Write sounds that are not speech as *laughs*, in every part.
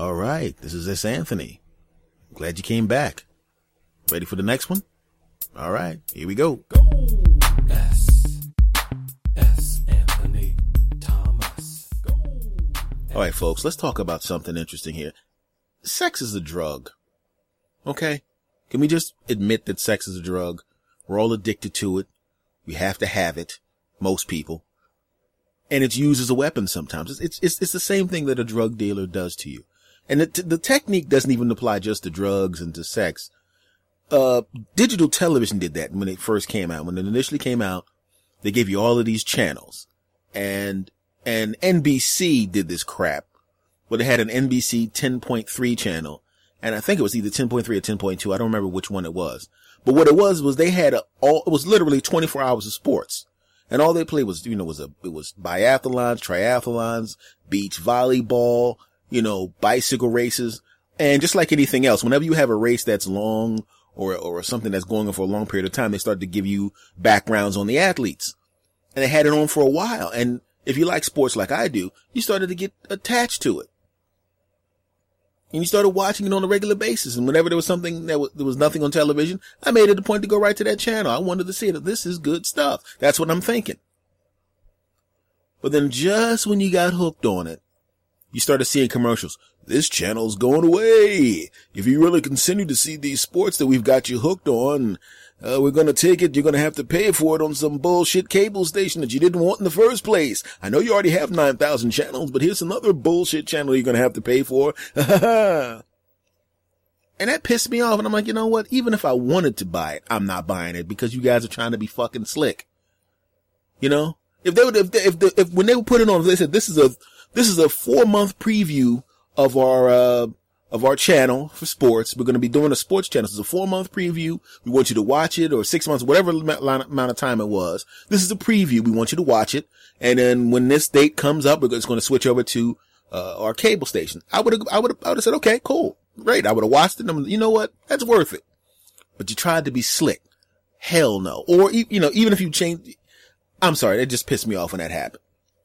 All right. This is S. Anthony. Glad you came back. Ready for the next one? All right. Here we go. Go. S. S. Anthony Thomas. Go. All right, folks. Let's talk about something interesting here. Sex is a drug. Okay. Can we just admit that sex is a drug? We're all addicted to it. We have to have it. Most people. And it's used as a weapon sometimes. It's, it's, it's the same thing that a drug dealer does to you. And the, the technique doesn't even apply just to drugs and to sex. Uh, digital television did that when it first came out. When it initially came out, they gave you all of these channels and, and NBC did this crap where they had an NBC 10.3 channel. And I think it was either 10.3 or 10.2. I don't remember which one it was. But what it was was they had a, all, it was literally 24 hours of sports. And all they played was, you know, was a, it was biathlons, triathlons, beach volleyball, you know, bicycle races. And just like anything else, whenever you have a race that's long or, or something that's going on for a long period of time, they start to give you backgrounds on the athletes. And they had it on for a while. And if you like sports like I do, you started to get attached to it. And you started watching it on a regular basis. And whenever there was something that was, there was nothing on television, I made it a point to go right to that channel. I wanted to see that this is good stuff. That's what I'm thinking. But then just when you got hooked on it, you started seeing commercials. This channel's going away. If you really continue to see these sports that we've got you hooked on, uh, we're gonna take it. You're gonna have to pay for it on some bullshit cable station that you didn't want in the first place. I know you already have 9,000 channels, but here's another bullshit channel you're gonna have to pay for. *laughs* and that pissed me off. And I'm like, you know what? Even if I wanted to buy it, I'm not buying it because you guys are trying to be fucking slick. You know? If they would, if, they, if, they, if when they would put it on, they said, this is a, this is a four month preview of our, uh, of our channel for sports. We're going to be doing a sports channel. This is a four month preview. We want you to watch it or six months, whatever amount of time it was. This is a preview. We want you to watch it. And then when this date comes up, we're just going to switch over to, uh, our cable station. I would have, I would have, I would have said, okay, cool. Great. I would have watched it. And you know what? That's worth it. But you tried to be slick. Hell no. Or, you know, even if you change, I'm sorry. That just pissed me off when that happened.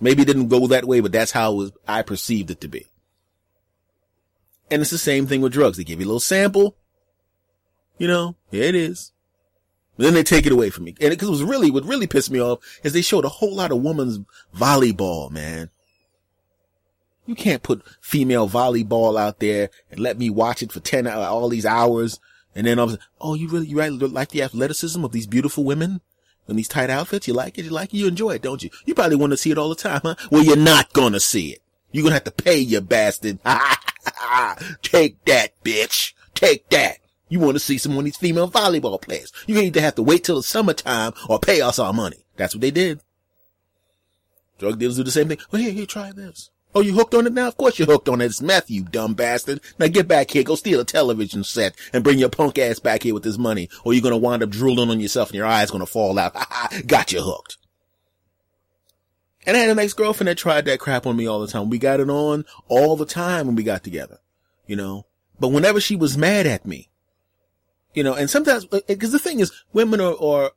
Maybe it didn't go that way, but that's how was, I perceived it to be. And it's the same thing with drugs. They give you a little sample. You know, here it is. then they take it away from me. And it, cause it was really, what really pissed me off is they showed a whole lot of women's volleyball, man. You can't put female volleyball out there and let me watch it for 10 hours, all these hours. And then I was, oh, you really, you really like the athleticism of these beautiful women? In these tight outfits. You like it? You like it? You enjoy it, don't you? You probably want to see it all the time, huh? Well, you're not gonna see it. You're gonna have to pay, you bastard. *laughs* Take that, bitch. Take that. You want to see some of these female volleyball players. You either have to wait till the summertime or pay us our money. That's what they did. Drug dealers do the same thing. Well, here, here, try this. Oh, you hooked on it now? Of course you're hooked on it. It's meth, you dumb bastard. Now get back here, go steal a television set and bring your punk ass back here with this money or you're gonna wind up drooling on yourself and your eyes gonna fall out. Got you hooked. And I had an ex-girlfriend that tried that crap on me all the time. We got it on all the time when we got together, you know, but whenever she was mad at me, you know, and sometimes, uh, cause the thing is women are, are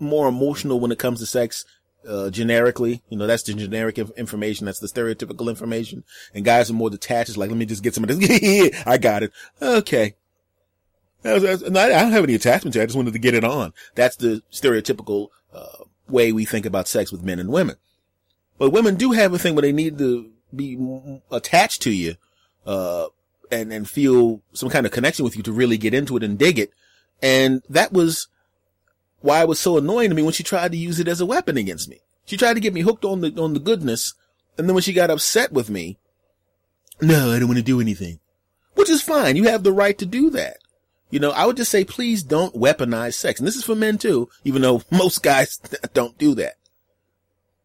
more emotional when it comes to sex uh, generically. You know, that's the generic information. That's the stereotypical information. And guys are more detached. It's like, let me just get some of this. *laughs* I got it. Okay. I don't have any attachment to it. I just wanted to get it on. That's the stereotypical, uh, way we think about sex with men and women. But women do have a thing where they need to be attached to you, uh, and, and feel some kind of connection with you to really get into it and dig it. And that was, why it was so annoying to me when she tried to use it as a weapon against me. She tried to get me hooked on the, on the goodness. And then when she got upset with me, no, I don't want to do anything, which is fine. You have the right to do that. You know, I would just say, please don't weaponize sex. And this is for men too, even though *laughs* most guys *laughs* don't do that.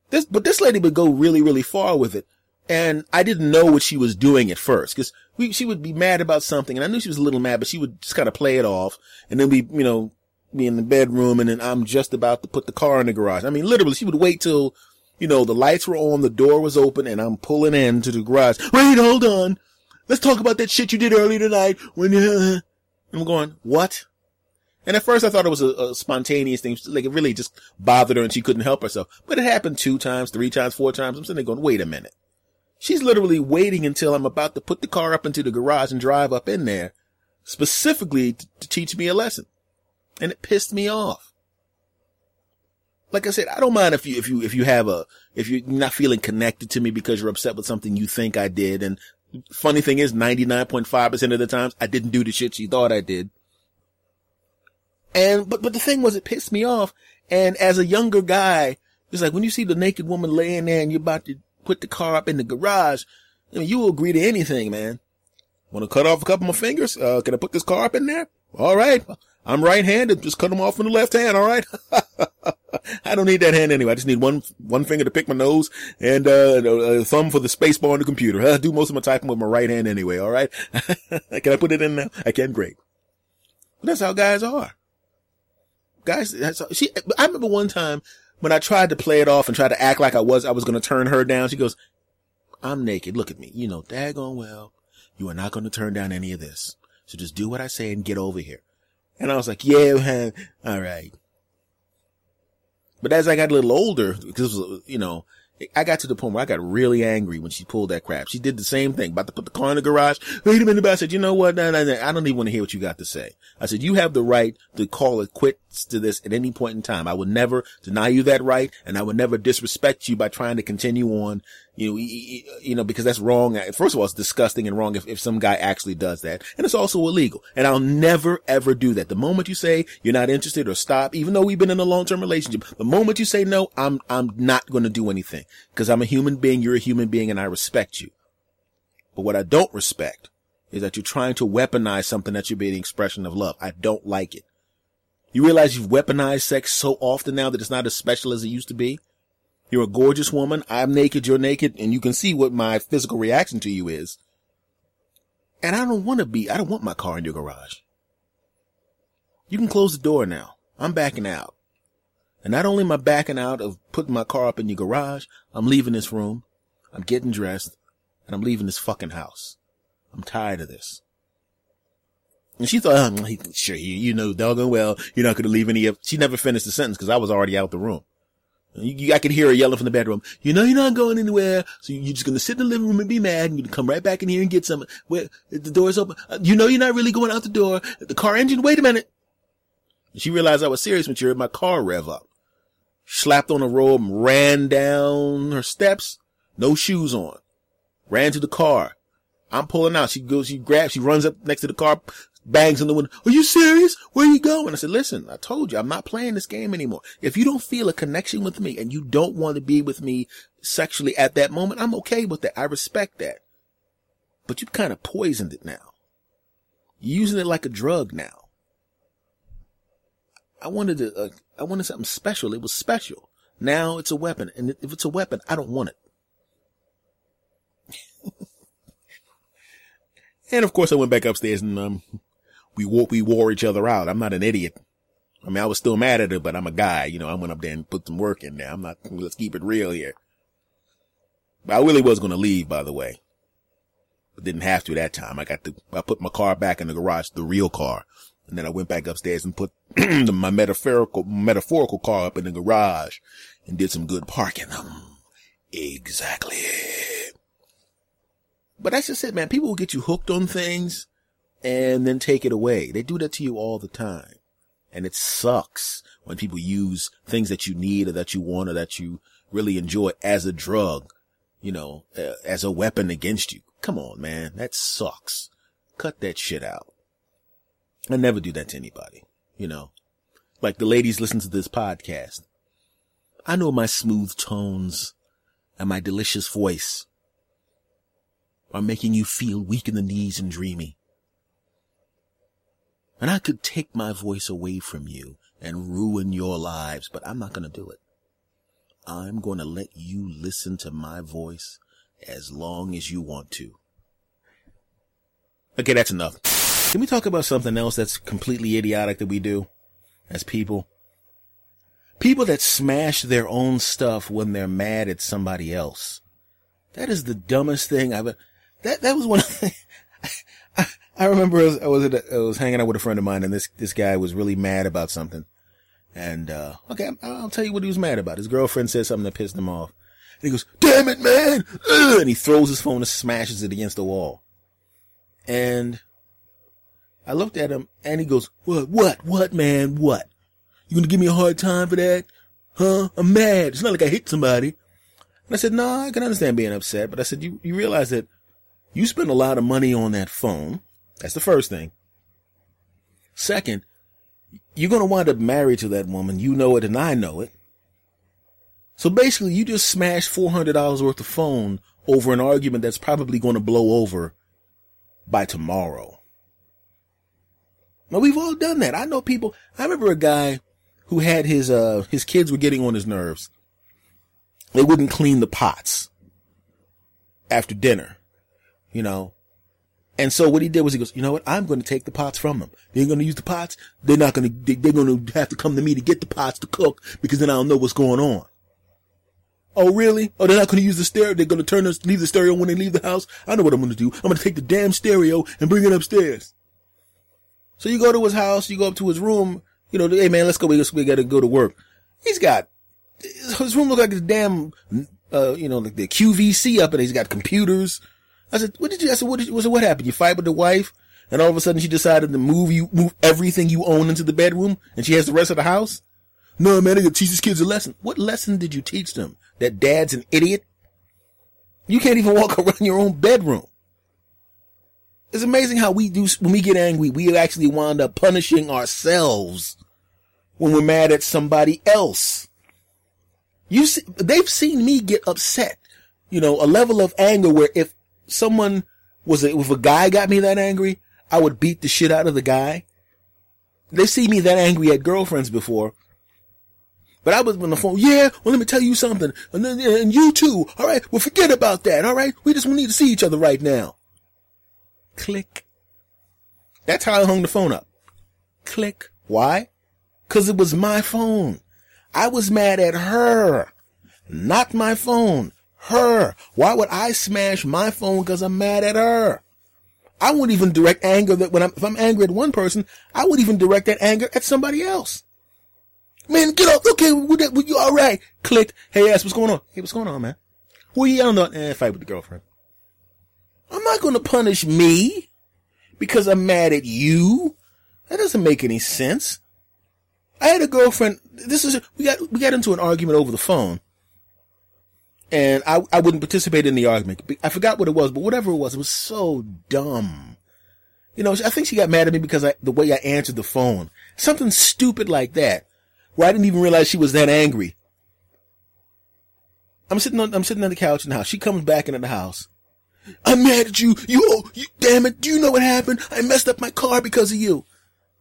This, but this lady would go really, really far with it. And I didn't know what she was doing at first because she would be mad about something and I knew she was a little mad, but she would just kind of play it off and then we, you know, be in the bedroom and then I'm just about to put the car in the garage. I mean, literally, she would wait till, you know, the lights were on, the door was open, and I'm pulling into the garage. Wait, hold on. Let's talk about that shit you did earlier tonight when, *laughs* uh, I'm going, what? And at first I thought it was a, a, spontaneous thing. Like it really just bothered her and she couldn't help herself. But it happened two times, three times, four times. I'm sitting there going, wait a minute. She's literally waiting until I'm about to put the car up into the garage and drive up in there specifically to, to teach me a lesson. And it pissed me off. Like I said, I don't mind if you, if you, if you have a, if you're not feeling connected to me because you're upset with something you think I did. And funny thing is 99.5% of the times I didn't do the shit she thought I did. And, but, but the thing was, it pissed me off. And as a younger guy, it's like when you see the naked woman laying there and you're about to put the car up in the garage, I mean, you will agree to anything, man. Want to cut off a couple of my fingers? Uh, can I put this car up in there? All right. I'm right-handed. Just cut them off in the left hand. All right. *laughs* I don't need that hand anyway. I just need one, one finger to pick my nose and, uh, a thumb for the space bar on the computer. *laughs* I do most of my typing with my right hand anyway. All right. *laughs* can I put it in now? I can. Great. But that's how guys are. Guys, that's, she, I remember one time when I tried to play it off and try to act like I was, I was going to turn her down. She goes, I'm naked. Look at me. You know, daggone well, you are not going to turn down any of this. So just do what I say and get over here. And I was like, yeah, man, all right. But as I got a little older, because, you know, I got to the point where I got really angry when she pulled that crap. She did the same thing, about to put the car in the garage. Wait a minute, I said, you know what? Nah, nah, nah, I don't even want to hear what you got to say. I said, you have the right to call it quits to this at any point in time. I would never deny you that right, and I would never disrespect you by trying to continue on you know, you know, because that's wrong. First of all, it's disgusting and wrong if, if some guy actually does that. And it's also illegal. And I'll never ever do that. The moment you say you're not interested or stop, even though we've been in a long-term relationship, the moment you say no, I'm, I'm not going to do anything because I'm a human being. You're a human being and I respect you. But what I don't respect is that you're trying to weaponize something that should be the expression of love. I don't like it. You realize you've weaponized sex so often now that it's not as special as it used to be? You're a gorgeous woman. I'm naked. You're naked. And you can see what my physical reaction to you is. And I don't want to be, I don't want my car in your garage. You can close the door now. I'm backing out. And not only am I backing out of putting my car up in your garage, I'm leaving this room. I'm getting dressed and I'm leaving this fucking house. I'm tired of this. And she thought, oh, sure, you, you know, doggone well, you're not going to leave any of, she never finished the sentence because I was already out the room. You, I could hear her yelling from the bedroom. You know you're not going anywhere, so you're just gonna sit in the living room and be mad, and you come right back in here and get some. Where the door's open. Uh, you know you're not really going out the door. The car engine. Wait a minute. She realized I was serious when she heard my car rev up. Slapped on a robe, and ran down her steps, no shoes on. Ran to the car. I'm pulling out. She goes, she grabs, she runs up next to the car, bangs on the window. Are you serious? Where you going? I said, listen, I told you, I'm not playing this game anymore. If you don't feel a connection with me and you don't want to be with me sexually at that moment, I'm okay with that. I respect that. But you've kind of poisoned it now. You're using it like a drug now. I wanted to, uh, I wanted something special. It was special. Now it's a weapon. And if it's a weapon, I don't want it. *laughs* and of course I went back upstairs and, um, we wore, we wore each other out. I'm not an idiot. I mean, I was still mad at her, but I'm a guy, you know, I went up there and put some work in there. I'm not, let's keep it real here. But I really was going to leave, by the way. But didn't have to that time. I got the, I put my car back in the garage, the real car. And then I went back upstairs and put *clears throat* my metaphorical, metaphorical car up in the garage and did some good parking. Um, exactly. But that's just it, man. People will get you hooked on things and then take it away. They do that to you all the time. And it sucks when people use things that you need or that you want or that you really enjoy as a drug, you know, uh, as a weapon against you. Come on, man. That sucks. Cut that shit out. I never do that to anybody, you know, like the ladies listen to this podcast. I know my smooth tones and my delicious voice are making you feel weak in the knees and dreamy. And I could take my voice away from you and ruin your lives, but I'm not going to do it. I'm going to let you listen to my voice as long as you want to. Okay, that's enough. Can we talk about something else that's completely idiotic that we do as people? People that smash their own stuff when they're mad at somebody else. That is the dumbest thing I've, that, that was one of the, I remember I was, I was, a, I was hanging out with a friend of mine and this, this guy was really mad about something. And, uh, okay, I'll tell you what he was mad about. His girlfriend said something that pissed him off. And he goes, damn it, man. Ugh, and he throws his phone and smashes it against the wall. And I looked at him and he goes, what, what, what, man, what? You gonna give me a hard time for that? Huh? I'm mad. It's not like I hit somebody. And I said, no, I can understand being upset, but I said, you, you realize that you spend a lot of money on that phone. That's the first thing. Second, you're going to wind up married to that woman. You know it and I know it. So basically, you just smashed $400 worth of phone over an argument that's probably going to blow over by tomorrow. Now we've all done that. I know people. I remember a guy who had his, uh, his kids were getting on his nerves. They wouldn't clean the pots after dinner, you know, and so what he did was he goes, you know what? I'm going to take the pots from them. They're going to use the pots. They're not going to, they, are going to have to come to me to get the pots to cook because then I don't know what's going on. Oh, really? Oh, they're not going to use the stereo. They're going to turn us, leave the stereo when they leave the house. I know what I'm going to do. I'm going to take the damn stereo and bring it upstairs. So you go to his house, you go up to his room, you know, hey man, let's go. We, we got to go to work. He's got, his room look like his damn, uh, you know, like the QVC up and he's got computers. I said, what did you, I said, what did you, what happened? You fight with the wife and all of a sudden she decided to move you, move everything you own into the bedroom and she has the rest of the house? No, man, I gotta teach these kids a lesson. What lesson did you teach them? That dad's an idiot? You can't even walk *laughs* around your own bedroom. It's amazing how we do, when we get angry, we actually wind up punishing ourselves when we're mad at somebody else. You see, they've seen me get upset, you know, a level of anger where if someone was a, if a guy got me that angry, I would beat the shit out of the guy. They see me that angry at girlfriends before. But I was on the phone. Yeah, well, let me tell you something. And then, and you too. All right. Well, forget about that. All right. We just need to see each other right now. Click. That's how I hung the phone up. Click. Why? Cause it was my phone. I was mad at her, not my phone her. Why would I smash my phone because I'm mad at her? I wouldn't even direct anger that when I'm, if I'm angry at one person, I would even direct that anger at somebody else. Man, get up. Okay, we, we, you all right? Click. Hey, ass, what's going on? Hey, what's going on, man? Who you yelling at? Eh, fight with the girlfriend. I'm not going to punish me because I'm mad at you. That doesn't make any sense. I had a girlfriend. This is we got we got into an argument over the phone, and I, I wouldn't participate in the argument. I forgot what it was, but whatever it was, it was so dumb. You know, I think she got mad at me because I, the way I answered the phone. Something stupid like that, where I didn't even realize she was that angry. I'm sitting on, I'm sitting on the couch in the house. She comes back into the house. I'm mad at you. You, oh, you, damn it. Do you know what happened? I messed up my car because of you.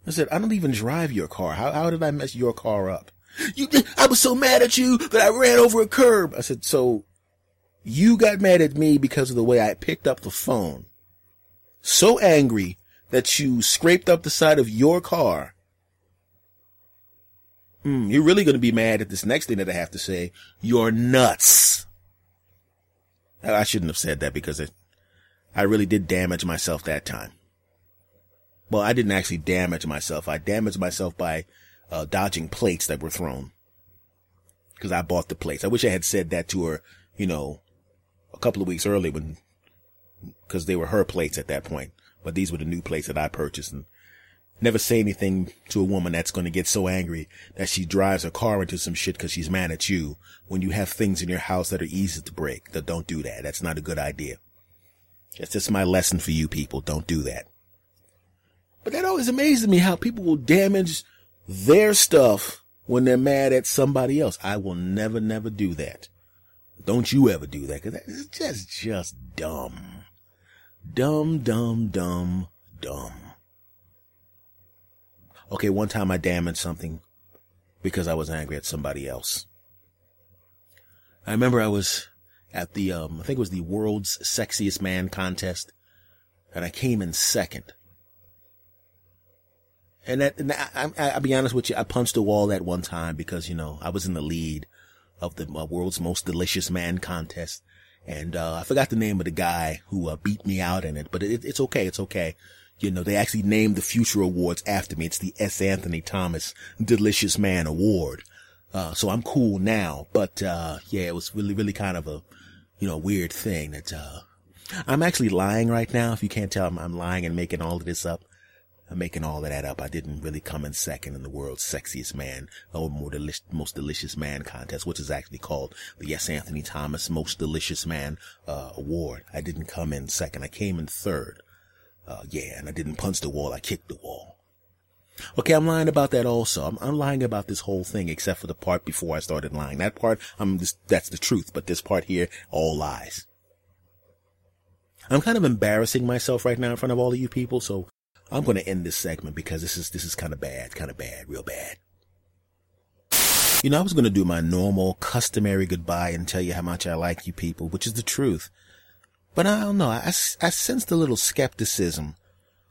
I said, I don't even drive your car. How, how did I mess your car up? You, I was so mad at you that I ran over a curb. I said, so you got mad at me because of the way I picked up the phone. So angry that you scraped up the side of your car. Mm, you're really going to be mad at this next thing that I have to say. You're nuts. I shouldn't have said that because it, I really did damage myself that time. Well, I didn't actually damage myself. I damaged myself by uh, dodging plates that were thrown. Cause I bought the plates. I wish I had said that to her, you know, a couple of weeks early when, cause they were her plates at that point. But these were the new plates that I purchased and never say anything to a woman that's going to get so angry that she drives her car into some shit cause she's mad at you when you have things in your house that are easy to break. That don't do that. That's not a good idea. That's just my lesson for you people. Don't do that. But that always amazes me how people will damage their stuff when they're mad at somebody else. I will never, never do that. Don't you ever do that because that's just, just dumb. Dumb, dumb, dumb, dumb. Okay, one time I damaged something because I was angry at somebody else. I remember I was at the, um, I think it was the world's sexiest man contest and I came in second. And that, and I, will be honest with you, I punched a wall at one time because, you know, I was in the lead of the uh, world's most delicious man contest. And, uh, I forgot the name of the guy who, uh, beat me out in it, but it, it's okay. It's okay. You know, they actually named the future awards after me. It's the S. Anthony Thomas Delicious Man Award. Uh, so I'm cool now, but, uh, yeah, it was really, really kind of a, you know, weird thing that, uh, I'm actually lying right now. If you can't tell, I'm, I'm lying and making all of this up. I'm making all of that up. I didn't really come in second in the world's sexiest man or deli- most delicious man contest, which is actually called the S. Anthony Thomas Most Delicious Man uh, Award. I didn't come in second. I came in third. Uh, yeah, and I didn't punch the wall. I kicked the wall. Okay, I'm lying about that also. I'm, I'm lying about this whole thing except for the part before I started lying. That part, I'm just, that's the truth. But this part here, all lies. I'm kind of embarrassing myself right now in front of all of you people, so I'm going to end this segment because this is, this is kind of bad, kind of bad, real bad. You know, I was going to do my normal, customary goodbye and tell you how much I like you people, which is the truth. But I don't know. I, I sensed a little skepticism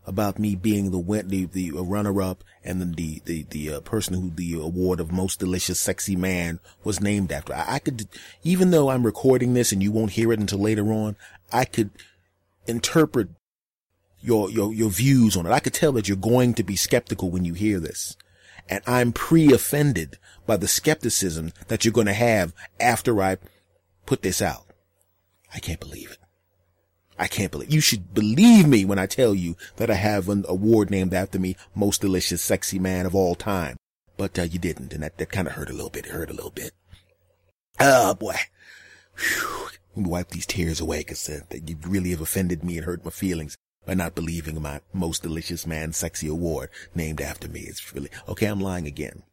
about me being the the, the runner up and then the the the uh, person who the award of most delicious sexy man was named after. I, I could, even though I'm recording this and you won't hear it until later on, I could interpret your, your, your views on it. I could tell that you're going to be skeptical when you hear this. And I'm pre-offended by the skepticism that you're going to have after I put this out. I can't believe it. I can't believe you should believe me when I tell you that I have an award named after me, most delicious sexy man of all time. But uh, you didn't, and that, that kind of hurt a little bit. It hurt a little bit. Oh boy. Whew. Wipe these tears away because uh, you really have offended me and hurt my feelings by not believing my most delicious man sexy award named after me. It's really, okay, I'm lying again.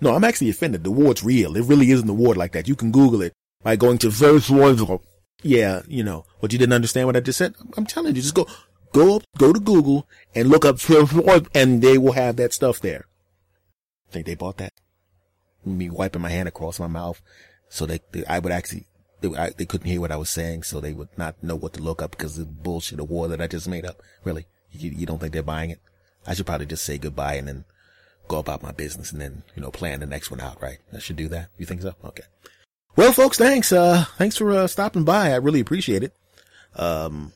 No, I'm actually offended. The award's real. It really is an award like that. You can Google it by going to Verse Yeah, you know, what you didn't understand what I just said? I'm telling you, just go, go up, go to Google and look up and they will have that stuff there. Think they bought that? Me wiping my hand across my mouth so they I would actually they, I, they couldn't hear what I was saying, so they would not know what to look up because of the bullshit award that I just made up. Really? You, you don't think they're buying it? I should probably just say goodbye and then go about my business and then, you know, plan the next one out, right? I should do that. You think so? Okay. Well, folks, thanks. Uh, thanks for, uh, stopping by. I really appreciate it. Um,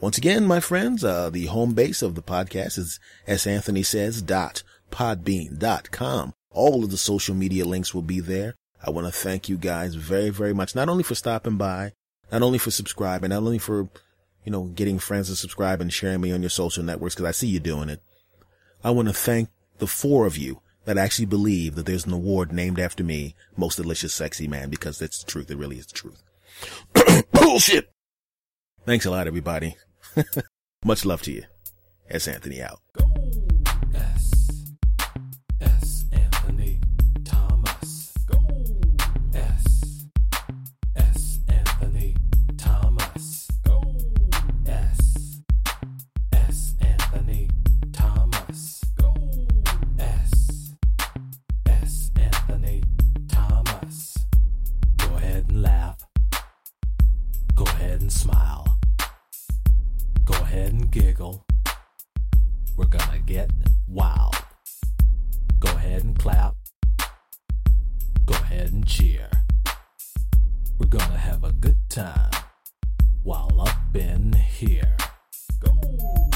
once again, my friends, uh, the home base of the podcast is S. Anthony says dot podbean dot com. All of the social media links will be there. I want to thank you guys very, very much. Not only for stopping by, not only for subscribing, not only for, you know, getting friends to subscribe and sharing me on your social networks because I see you doing it. I want to thank the four of you that actually believe that there's an award named after me, most delicious sexy man, because that's the truth. It really is the truth. *coughs* Bullshit. Thanks a lot, everybody. *laughs* Much love to you. S. Anthony out. We're gonna get wild. Go ahead and clap. Go ahead and cheer. We're gonna have a good time while up in here. Go!